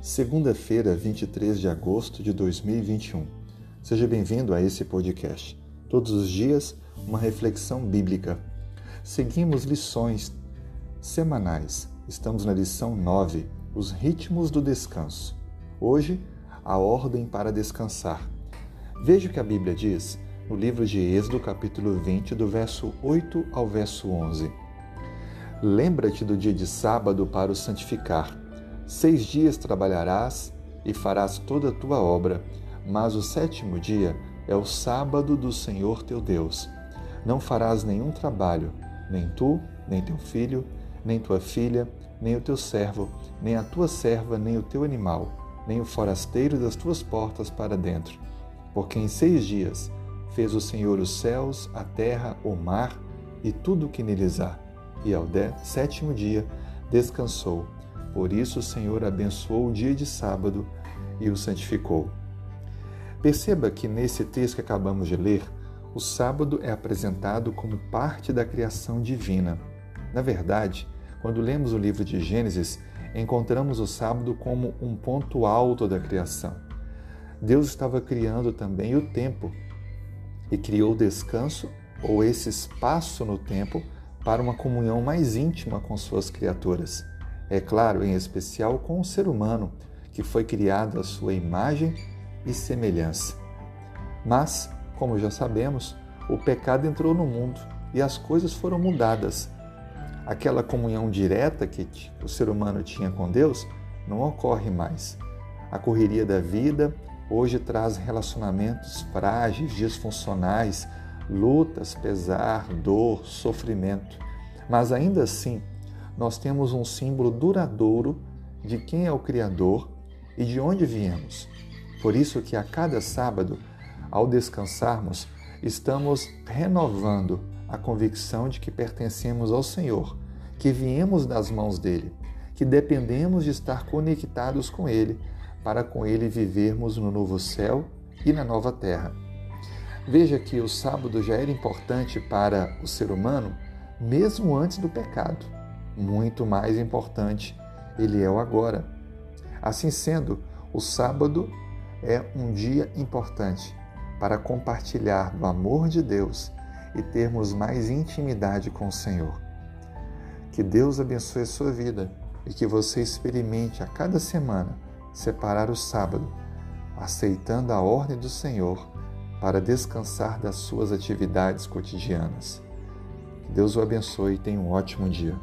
Segunda-feira, 23 de agosto de 2021. Seja bem-vindo a esse podcast. Todos os dias, uma reflexão bíblica. Seguimos lições semanais. Estamos na lição 9, os ritmos do descanso. Hoje, a ordem para descansar. Veja o que a Bíblia diz no livro de Êxodo, capítulo 20, do verso 8 ao verso 11. Lembra-te do dia de sábado para o santificar Seis dias trabalharás e farás toda a tua obra, mas o sétimo dia é o sábado do Senhor teu Deus. Não farás nenhum trabalho, nem tu, nem teu filho, nem tua filha, nem o teu servo, nem a tua serva, nem o teu animal, nem o forasteiro das tuas portas para dentro. Porque em seis dias fez o Senhor os céus, a terra, o mar e tudo o que neles há. E ao sétimo dia descansou por isso o Senhor abençoou o dia de sábado e o santificou. Perceba que nesse texto que acabamos de ler, o sábado é apresentado como parte da criação divina. Na verdade, quando lemos o livro de Gênesis, encontramos o sábado como um ponto alto da criação. Deus estava criando também o tempo e criou descanso ou esse espaço no tempo para uma comunhão mais íntima com suas criaturas. É claro, em especial com o ser humano, que foi criado à sua imagem e semelhança. Mas, como já sabemos, o pecado entrou no mundo e as coisas foram mudadas. Aquela comunhão direta que o ser humano tinha com Deus não ocorre mais. A correria da vida hoje traz relacionamentos frágeis, disfuncionais, lutas, pesar, dor, sofrimento. Mas ainda assim, nós temos um símbolo duradouro de quem é o Criador e de onde viemos. Por isso que a cada sábado, ao descansarmos, estamos renovando a convicção de que pertencemos ao Senhor, que viemos das mãos dele, que dependemos de estar conectados com ele, para com ele vivermos no novo céu e na nova terra. Veja que o sábado já era importante para o ser humano mesmo antes do pecado muito mais importante ele é o agora. Assim sendo, o sábado é um dia importante para compartilhar do amor de Deus e termos mais intimidade com o Senhor. Que Deus abençoe a sua vida e que você experimente a cada semana separar o sábado, aceitando a ordem do Senhor para descansar das suas atividades cotidianas. Que Deus o abençoe e tenha um ótimo dia.